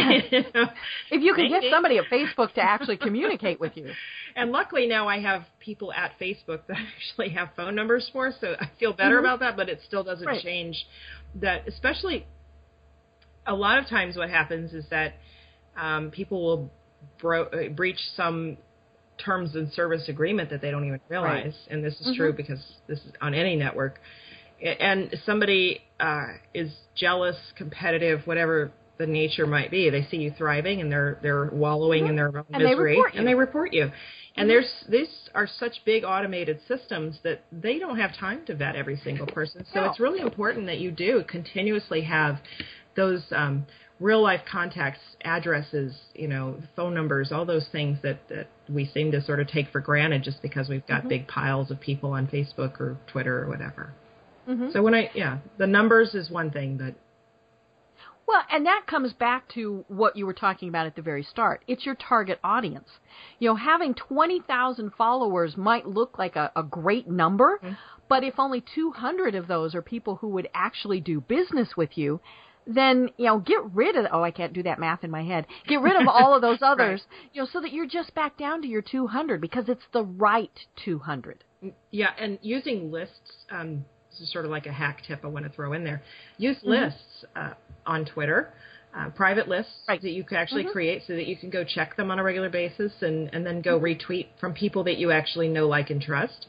know, If you can Maybe. get somebody at Facebook to actually communicate with you, and luckily now I have people at Facebook that actually have phone numbers for, so I feel better Mhm. about that. But it still doesn't Right. change that. Especially, a lot of times what happens is that um, people will bro- uh, breach some terms and service agreement that they don't even realize, and this is Mhm. true because this is on any network. And somebody uh, is jealous, competitive, whatever the nature might be. They see you thriving, and they're they're wallowing in their own And misery, you. and they report you. And Mhm. there's these are such big automated systems that they don't have time to vet every single person. So No. it's really important that you do continuously have those um, real life contacts, addresses, you know, phone numbers, all those things that, that we seem to sort of take for granted just because we've got Mm-hmm. big piles of people on Facebook or Twitter or whatever. Mhm. So when I, yeah, the numbers is one thing, but Well, and that comes back to what you were talking about at the very start. It's your target audience. You know, having 20,000 followers might look like a, a great number, Mhm. but if only 200 of those are people who would actually do business with you, then, you know, get rid of, oh, I can't do that math in my head. Get rid of all of those others, you know, so that you're just back down to your 200 because it's the right 200. Yeah, and using lists, um, sort of like a hack tip I want to throw in there. Use Mhm. lists uh, on Twitter, uh, private lists Right. that you can actually Mhm. create so that you can go check them on a regular basis and, and then go retweet from people that you actually know, like, and trust.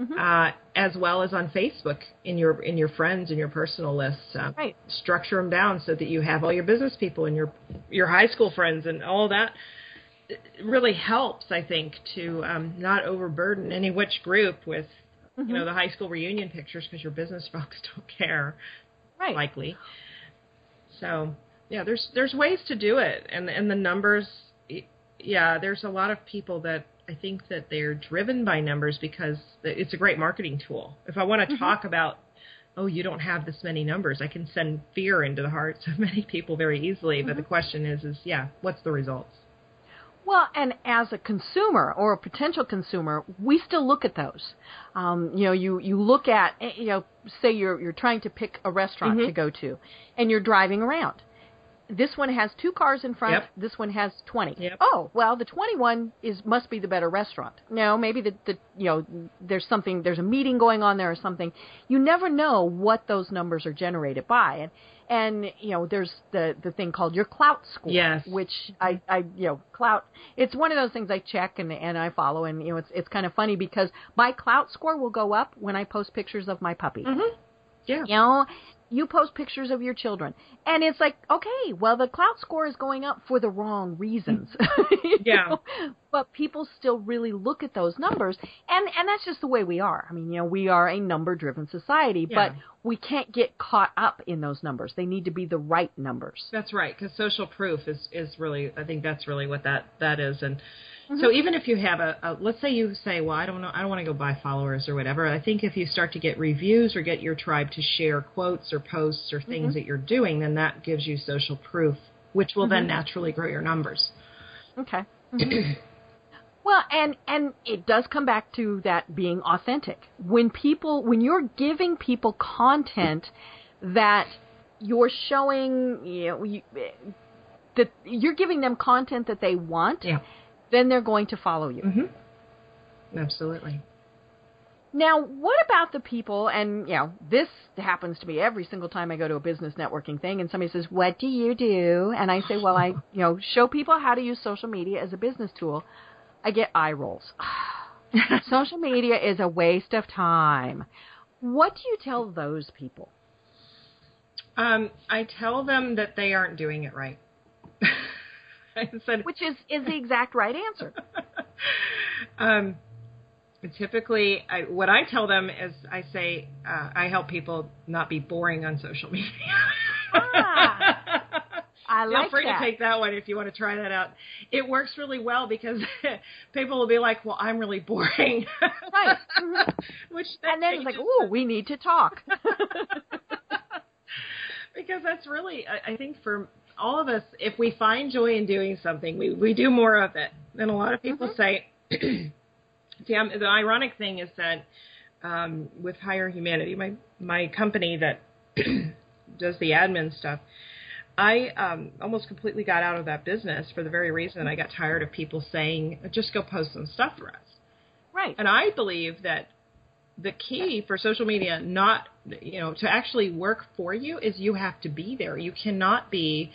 Mhm. Uh, as well as on Facebook in your in your friends and your personal lists. Uh, Right. Structure them down so that you have all your business people and your your high school friends and all that. It really helps, I think, to um, not overburden any which group with you know mm-hmm. the high school reunion pictures because your business folks don't care Right. likely. So yeah, there's there's ways to do it, and and the numbers. Yeah, there's a lot of people that I think that they're driven by numbers because it's a great marketing tool. If I want to mm-hmm. talk about, oh, you don't have this many numbers, I can send fear into the hearts of many people very easily. But the mm-hmm. question is, is yeah, what's the results? Well, and as a consumer or a potential consumer, we still look at those. Um, you know, you you look at eh, you know, say you're you're trying to pick a restaurant Mhm. to go to, and you're driving around. This one has two cars in front. Yep. This one has twenty. Yep. Oh, well, the twenty-one is must be the better restaurant. No, maybe the the you know there's something there's a meeting going on there or something. You never know what those numbers are generated by, and and you know there's the the thing called your Klout score Yes. which I, I you know Klout it's one of those things I check and and I follow and you know it's it's kind of funny because my Klout score will go up when I post pictures of my puppy. Mm-hmm. Yeah. You know, you post pictures of your children and it's like okay, well the Klout score is going up for the wrong reasons. Yeah. know? But people still really look at those numbers and and that's just the way we are. I mean, you know, we are a number driven society, but we can't get caught up in those numbers. They need to be the right numbers. That's right, because social proof is is really I think that's really what that that is, and Mm-hmm. so even if you have a, a let's say you say, well, I don't know, I don't want to go buy followers or whatever. I think if you start to get reviews or get your tribe to share quotes or posts or things Mm-hmm. that you're doing, then that gives you social proof, which will Mm-hmm. then naturally grow your numbers. Okay. well, and and it does come back to that being authentic. When people when you're giving people content that you're showing, you know, you, that you're giving them content that they want, Yeah. Then they're going to follow you. Mm-hmm. Absolutely. Now, what about the people, and you know, this happens to me every single time I go to a business networking thing, and somebody says, "What do you do?" And I say, "Well, I, you know, show people how to use social media as a business tool." I get eye rolls. social media is a waste of time. What do you tell those people? Um, I tell them that they aren't doing it right. Said, Which is is the exact right answer. um, typically, I, what I tell them is I say uh, I help people not be boring on social media. Ah, I like Feel free that. to take that one if you want to try that out. It works really well because people will be like, "Well, I'm really boring," Right. Mhm. Which And then it's like, "Ooh, we need to talk." because that's really I, I think for all of us if we find joy in doing something we we do more of it. And a lot of people say see I'm, the ironic thing is that um, with higher humanity my my company that does the admin stuff I um, almost completely got out of that business for the very reason I got tired of people saying just go post some stuff for us. Right. and I believe that the key for social media not you know to actually work for you is you have to be there. You cannot be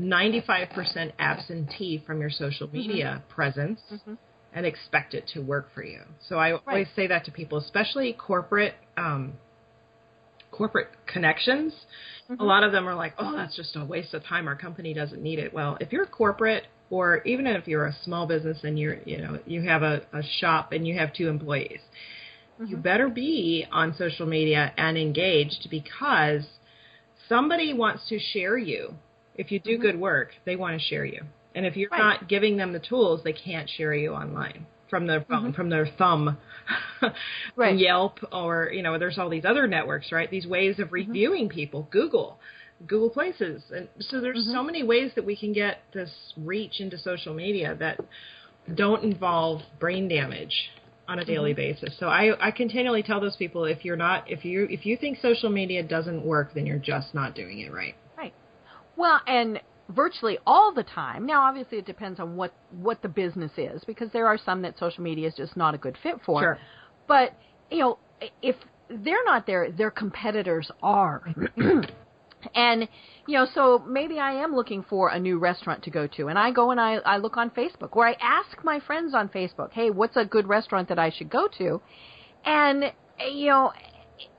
95% absentee from your social media presence Mhm. and expect it to work for you. So I always say that to people, especially corporate um, corporate connections. A lot of them are like, "Oh, that's just a waste of time. Our company doesn't need it." Well, if you're a corporate or even if you're a small business and you're, you know, you have a, a shop and you have two employees, you better be on social media and engaged because somebody wants to share you If you do Mhm. good work, they want to share you. And if you're Right. not giving them the tools, they can't share you online from their phone, Mhm. from their thumb, Right. Yelp, or you know, there's all these other networks, right? These ways Mm-hmm. of reviewing people, Google, Google Places, and so there's Mhm. so many ways that we can get this reach into social media that don't involve brain damage on a daily Mm-hmm. basis. So I, I continually tell those people if you're not if you if you think social media doesn't work, then you're just not doing it right. right. Well, and virtually all the time. Now, obviously, it depends on what what the business is, because there are some that social media is just not a good fit for. Sure. But you know, if they're not there, their competitors are. and you know, so maybe I am looking for a new restaurant to go to, and I go and I I look on Facebook, or I ask my friends on Facebook, hey, what's a good restaurant that I should go to? And you know,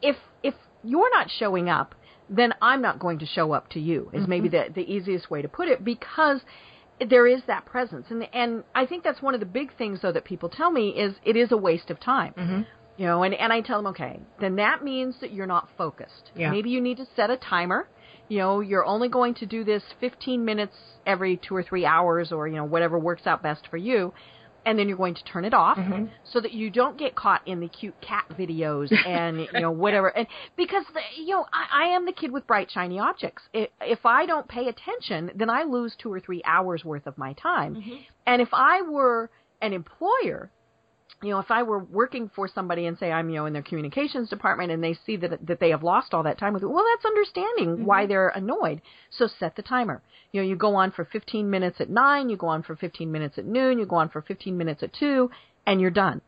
if if you're not showing up, then I'm not going to show up to you. Is maybe the the easiest way to put it because there is that presence, and and I think that's one of the big things though that people tell me is it is a waste of time. Mm-hmm. You know, and and I tell them, okay, then that means that you're not focused. Yeah. Maybe you need to set a timer. You know, you're only going to do this 15 minutes every two or three hours, or you know whatever works out best for you, and then you're going to turn it off Mhm. so that you don't get caught in the cute cat videos and you know whatever. And because the, you know I, I am the kid with bright shiny objects. I if I don't pay attention, then I lose two or three hours worth of my time. Mm-hmm. And if I were an employer, you know, if I were working for somebody and say I'm, you know, in their communications department and they see that that they have lost all that time with it, well, that's understanding why mm-hmm. they're annoyed. So set the timer. You know, you go on for 15 minutes at 9, you go on for 15 minutes at noon, you go on for 15 minutes at 2, and you're done.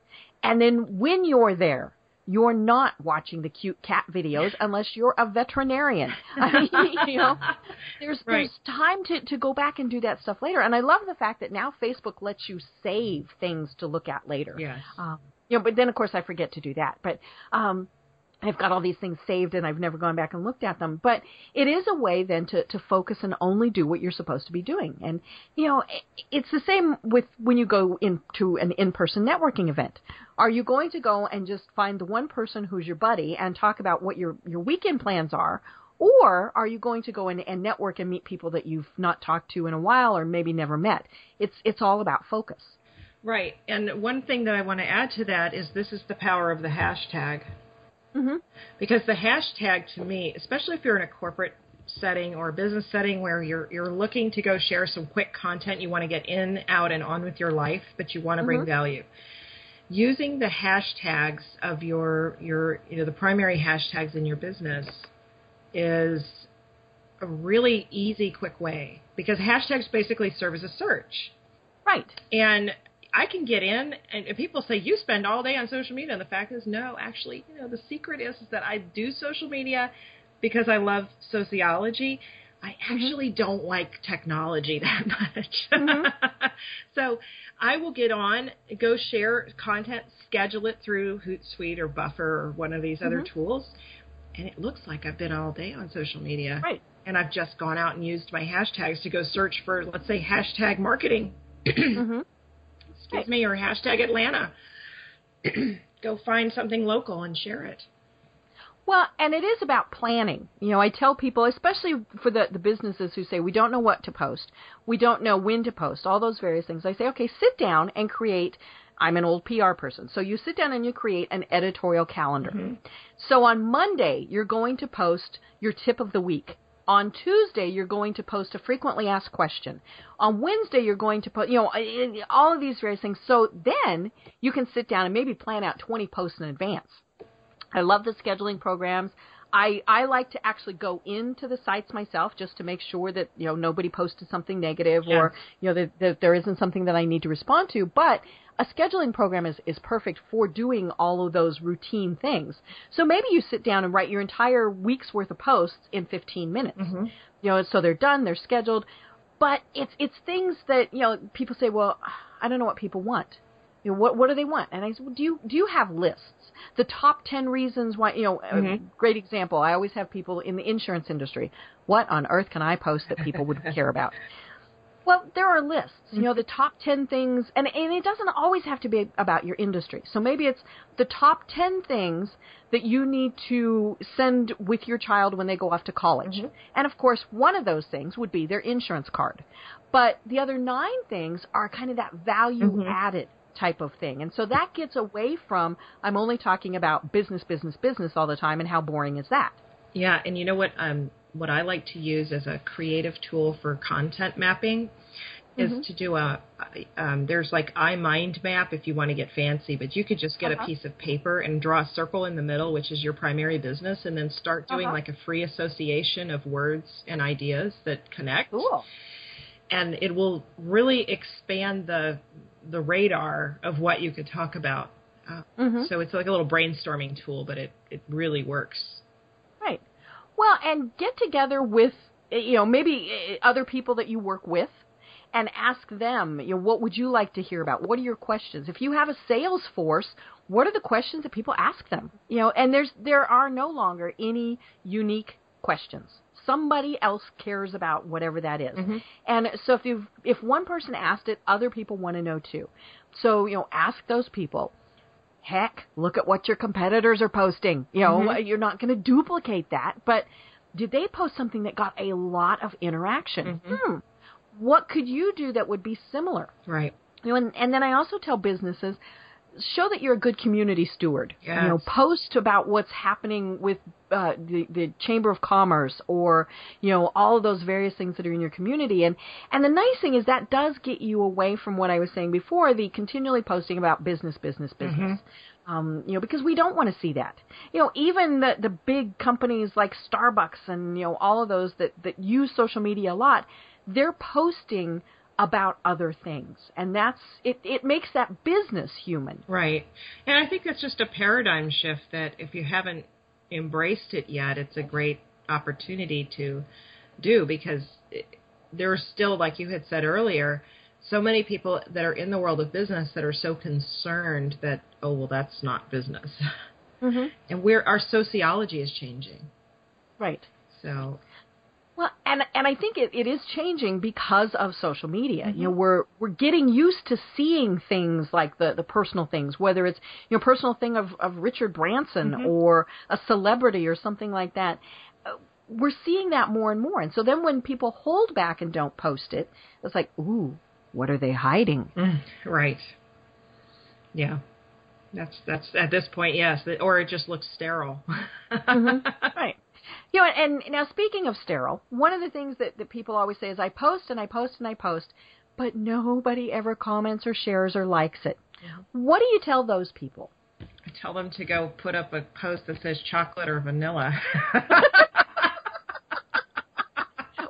And then when you're there, you're not watching the cute cat videos unless you're a veterinarian. I mean, you know, there's Right. there's time to to go back and do that stuff later. And I love the fact that now Facebook lets you save things to look at later. Yes. Um, you know, but then of course I forget to do that. But um, I've got all these things saved and I've never gone back and looked at them. But it is a way then to, to focus and only do what you're supposed to be doing. And, you know, it's the same with when you go into an in-person networking event. Are you going to go and just find the one person who's your buddy and talk about what your, your weekend plans are? Or are you going to go and, and network and meet people that you've not talked to in a while or maybe never met? It's, it's all about focus. Right. And one thing that I want to add to that is this is the power of the hashtag. Mm-hmm. Because the hashtag to me, especially if you're in a corporate setting or a business setting where you're you're looking to go share some quick content, you want to get in, out and on with your life, but you want to bring Mhm. value. Using the hashtags of your your you know the primary hashtags in your business is a really easy quick way because hashtags basically serve as a search. Right. And I can get in, and and people say you spend all day on social media. And the fact is, no, actually, you know, the secret is, is that I do social media because I love sociology. I actually don't like technology that much. Mhm. so I will get on, go share content, schedule it through Hootsuite or Buffer or one of these other Mhm. tools, and it looks like I've been all day on social media Right. and I've just gone out and used my hashtags to go search for, let's say, hashtag marketing, Mm-hmm. Right. me, or hashtag Atlanta. go find something local and share it. Well, and it is about planning. You know, I tell people, especially for the, the businesses who say we don't know what to post, we don't know when to post, all those various things. I say, okay, sit down and create. I'm an old PR person, so you sit down and you create an editorial calendar. So on Monday, you're going to post your tip of the week. On Tuesday, you're going to post a frequently asked question. On Wednesday, you're going to post, you know, all of these various things. So then you can sit down and maybe plan out 20 posts in advance. I love the scheduling programs. I, I like to actually go into the sites myself just to make sure that you know nobody posted something negative or you know that, that there isn't something that I need to respond to. But a scheduling program is, is perfect for doing all of those routine things. So maybe you sit down and write your entire week's worth of posts in 15 minutes. Mm-hmm. You know, so they're done, they're scheduled. But it's it's things that you know people say, well, I don't know what people want. You know, what what do they want? And I said, well, do you do you have lists? The top ten reasons why you know. A Mhm. great example. I always have people in the insurance industry. What on earth can I post that people would care about? Well, there are lists. You know, the top 10 things, and, and it doesn't always have to be about your industry. So maybe it's the top 10 things that you need to send with your child when they go off to college. Mm-hmm. And of course, one of those things would be their insurance card. But the other nine things are kind of that value Mhm. added type of thing. And so that gets away from, I'm only talking about business, business, business all the time, and how boring is that? Yeah, and you know what? Um, what I like to use as a creative tool for content mapping is Mhm. to do a. Um, there's like iMind map if you want to get fancy, but you could just get Uh-huh. a piece of paper and draw a circle in the middle, which is your primary business, and then start doing Uh-huh. like a free association of words and ideas that connect. Cool. and it will really expand the the radar of what you could talk about. Uh, hmm So it's like a little brainstorming tool, but it it really works. Well, and get together with you know maybe eh, other people that you work with and ask them, you know, what would you like to hear about? What are your questions? If you have a sales force, what are the questions that people ask them? You know, and there's there are no longer any unique questions. Somebody else cares about whatever that is. Mhm. And so if you if one person asked it, other people want to know too. So, you know, ask those people. Heck, look at what your competitors are posting. You know, Mhm. you're not going to duplicate that, but did they post something that got a lot of interaction? Mhm. Hmm. What could you do that would be similar? Right. You know, and, and then I also tell businesses show that you're a good community steward. You know, post about what's happening with uh, the the Chamber of Commerce or you know all of those various things that are in your community. And and the nice thing is that does get you away from what I was saying before, the continually posting about business, business, business. Um, you know, because we don't want to see that. You know, even the the big companies like Starbucks and you know all of those that that use social media a lot, they're posting about other things, and that's it. It makes that business human. Right. And I think that's just a paradigm shift that if you haven't embraced it yet, it's a great opportunity to do because it, there are still, like you had said earlier, so many people that are in the world of business that are so concerned that, oh, well, that's not business. Mm-hmm. And we're, our sociology is changing. Right. So, Well, and and I think it, it is changing because of social media. You know, mm-hmm. we're we're getting used to seeing things like the the personal things, whether it's you know personal thing of of Richard Branson mm-hmm. or a celebrity or something like that. Uh, We're seeing that more and more, and so then when people hold back and don't post it, it's like, ooh, what are they hiding? Mm, right. Yeah. That's, that's, at this point, yes. Or it just looks sterile. Mm-hmm. right. You know, and now speaking of sterile, one of the things that, that people always say is I post and I post and I post, but nobody ever comments or shares or likes it. What do you tell those people? I tell them to go put up a post that says chocolate or vanilla.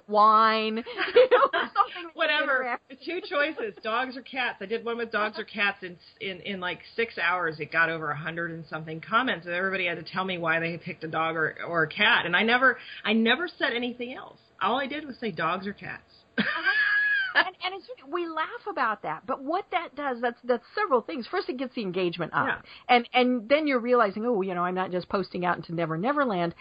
Wine, you know, something Whatever. Two choices: dogs or cats. I did one with dogs or cats. In in in like six hours, it got over a hundred and something comments, and everybody had to tell me why they picked a dog or or a cat. And I never I never said anything else. All I did was say dogs or cats. Uh-huh. and, and it's we laugh about that, but what that does that's that's several things. First, it gets the engagement up, Yeah. and and then you're realizing, oh, you know, I'm not just posting out into Never Never Land.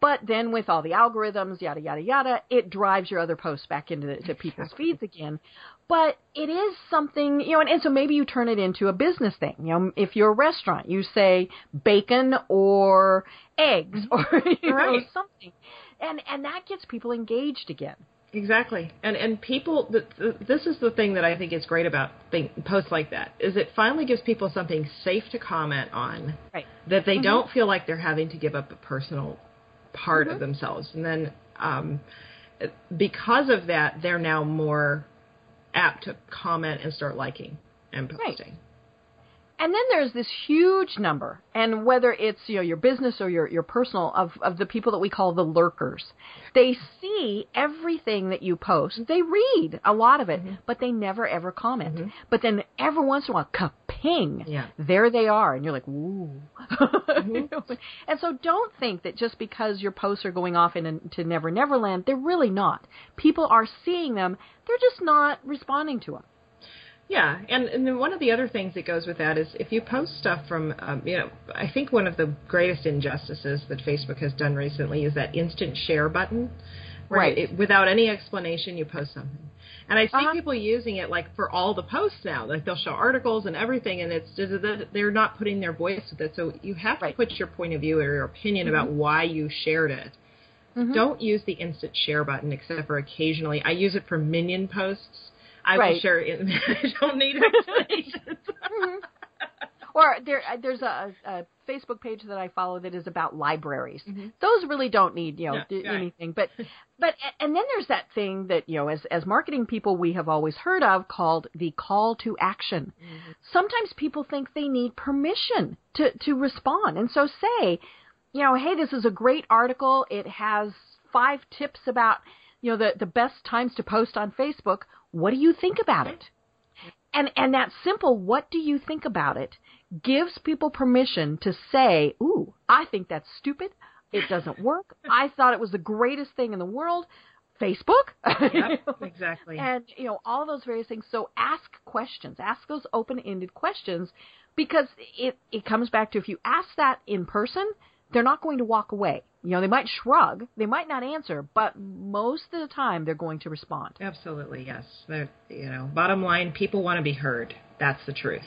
But then with all the algorithms, yada yada yada, it drives your other posts back into the, to people's feeds again. But it is something, you know, and, and so maybe you turn it into a business thing. You know, if you're a restaurant, you say bacon or eggs mm-hmm. or you know something, and and that gets people engaged again. Exactly, and and people. The, the, this is the thing that I think is great about thing, posts like that is it finally gives people something safe to comment on Right. that they mm-hmm. don't feel like they're having to give up a personal part of mm-hmm. themselves, and then um, because of that, they're now more apt to comment and start liking and Right. posting. And then there's this huge number, and whether it's you know your business or your your personal of of the people that we call the lurkers, they see everything that you post. They read a lot of it, mm-hmm. but they never ever comment. Mm-hmm. But then every once in a while, kaping, Yeah. there they are, and you're like, ooh. Know? And so don't think that just because your posts are going off into Never Never Land, they're really not. People are seeing them; they're just not responding to them. Yeah, and and then one of the other things that goes with that is if you post stuff from, um, you know, I think one of the greatest injustices that Facebook has done recently is that instant share button. right? It, without any explanation, you post something. And I see Uh-huh. people using it like for all the posts now. Like they'll show articles and everything, and it's just that they're not putting their voice with it. So you have Right. to put your point of view or your opinion about why you shared it. Mhm. Don't use the instant share button except for occasionally. I use it for minion posts. I will Right. share it. I don't need explanations. Mhm. Or there, uh, there's a, a Facebook page that I follow that is about libraries. Mhm. Those really don't need you know d- right. anything, but but and then there's that thing that you know as as marketing people we have always heard of called the call to action. Mm-hmm. Sometimes people think they need permission to to respond, and so say, you know, hey, this is a great article. It has five tips about you know the the best times to post on Facebook. What do you think about it? And and that simple what do you think about it gives people permission to say, "Ooh, I think that's stupid. It doesn't work. I thought it was the greatest thing in the world." Facebook? Yep, exactly. and you know all those various things so ask questions ask those open-ended questions because it it comes back to if you ask that in person they're not going to walk away you know they might shrug they might not answer but most of the time they're going to respond Absolutely, yes. They're, you know, bottom line, people want to be heard. That's the truth.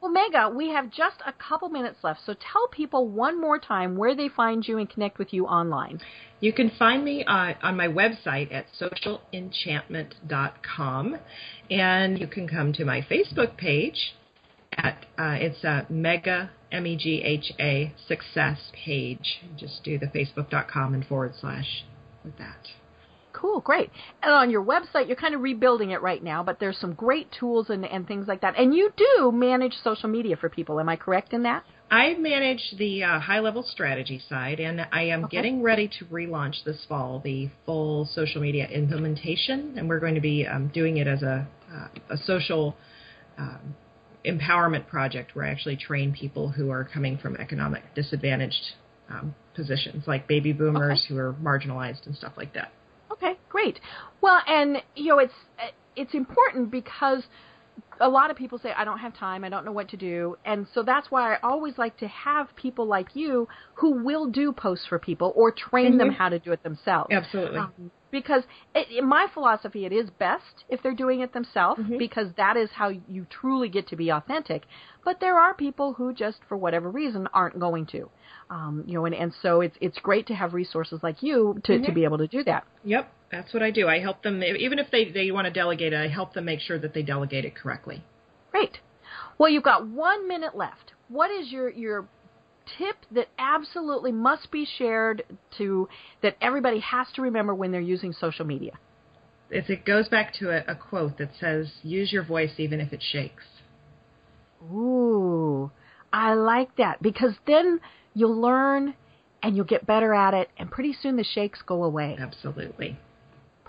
Well Megha we have just a couple minutes left so tell people one more time where they find you and connect with you online You can find me uh, on my website at socialenchantment.com, and you can come to my Facebook page at uh, it's a Megha m e g h a success page. Just do the facebook.com and forward slash with that. Cool, great. And on your website, you're kind of rebuilding it right now, but there's some great tools and, and things like that. And you do manage social media for people. Am I correct in that? I manage the uh, high level strategy side, and I am Okay. getting ready to relaunch this fall the full social media implementation, and we're going to be um, doing it as a, uh, a social um, empowerment project where I actually train people who are coming from economic disadvantaged um, positions, like baby boomers who are marginalized and stuff like that. Okay, great. Well, and you know, it's it's important because a lot of people say I don't have time, I don't know what to do, and so that's why I always like to have people like you who will do posts for people or train them Mhm. how to do it themselves. Absolutely. Um, because it, in my philosophy, it is best if they're doing it themselves Mhm. because that is how you truly get to be authentic. But there are people who just, for whatever reason, aren't going to. Um, you know, and, and so it's it's great to have resources like you to, to Mhm. be able to do that. Yep, that's what I do. I help them, even if they, they want to delegate it, I help them make sure that they delegate it correctly. Great. Well, you've got one minute left. What is your your tip that absolutely must be shared to that everybody has to remember when they're using social media? It goes back to a, a quote that says, "Use your voice even if it shakes." Ooh, I like that because then you'll learn and you'll get better at it, and pretty soon the shakes go away. Absolutely.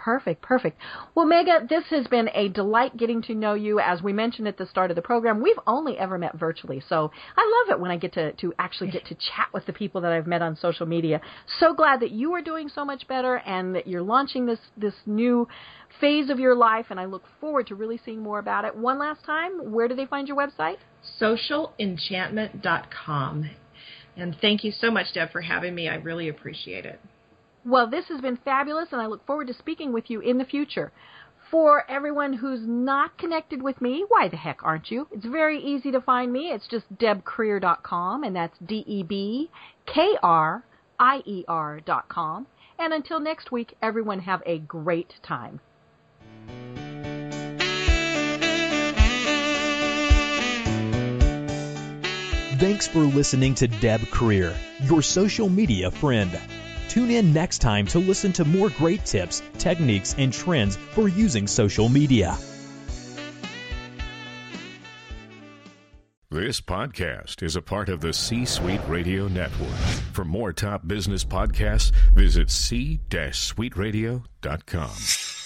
Perfect, perfect. Well, Megha, this has been a delight getting to know you. As we mentioned at the start of the program, we've only ever met virtually, so I love it when I get to, to actually get to chat with the people that I've met on social media. So glad that you are doing so much better and that you're launching this, this new phase of your life, and I look forward to really seeing more about it. One last time, where do they find your website? Socialenchantment.com. And thank you so much, Deb, for having me. I really appreciate it. Well, this has been fabulous, and I look forward to speaking with you in the future. For everyone who's not connected with me, why the heck aren't you? It's very easy to find me. It's just debkrier.com, and that's D E B K R I E R.com. And until next week, everyone have a great time. Thanks for listening to Deb Krier, your social media friend. Tune in next time to listen to more great tips, techniques, and trends for using social media. This podcast is a part of the C Suite Radio Network. For more top business podcasts, visit c-suiteradio.com.